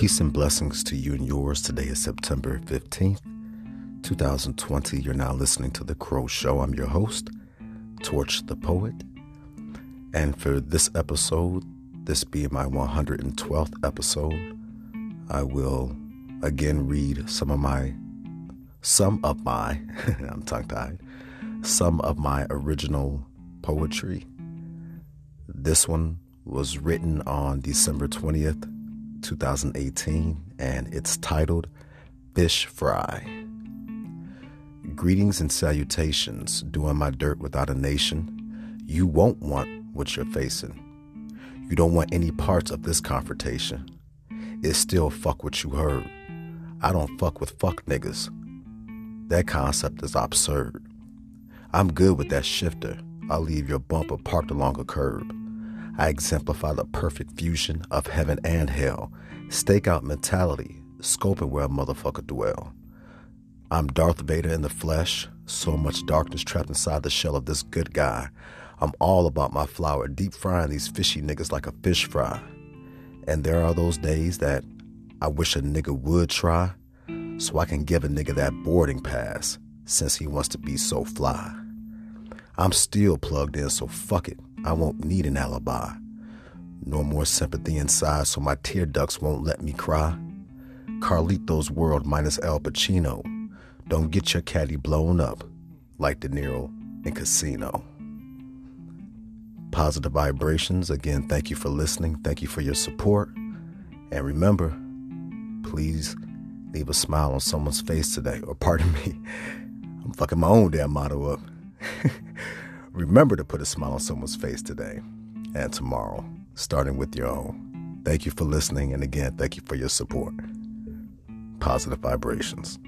Peace and blessings to you and yours. Today is September 15th, 2020. You're now listening to The Crow Show. I'm your host, Torch the Poet. And for this episode, this being my 112th episode, I will again read some of my, some of my, I'm tongue tied, some of my original poetry. This one was written on December 20th, 2018, and it's titled Fish Fry. Greetings and salutations, doing my dirt without a nation. You won't want what you're facing. You don't want any parts of this confrontation. It's still fuck what you heard. I don't fuck with fuck niggas. That concept is absurd. I'm good with that shifter. I'll leave your bumper parked along a curb. I exemplify the perfect fusion of heaven and hell, stakeout mentality, scoping where a motherfucker dwell. I'm Darth Vader in the flesh, so much darkness trapped inside the shell of this good guy. I'm all about my flour, deep frying these fishy niggas like a fish fry. And there are those days that I wish a nigga would try, so I can give a nigga that boarding pass, since he wants to be so fly. I'm still plugged in, so fuck it. I won't need an alibi. No more sympathy inside, so my tear ducts won't let me cry. Carlito's world minus Al Pacino. Don't get your caddy blown up like De Niro in Casino. Positive vibrations. Again, thank you for listening. Thank you for your support. And remember, please leave a smile on someone's face today. Or pardon me, I'm fucking my own damn motto up. Remember to put a smile on someone's face today and tomorrow, starting with your own. Thank you for listening, and again, thank you for your support. Positive vibrations.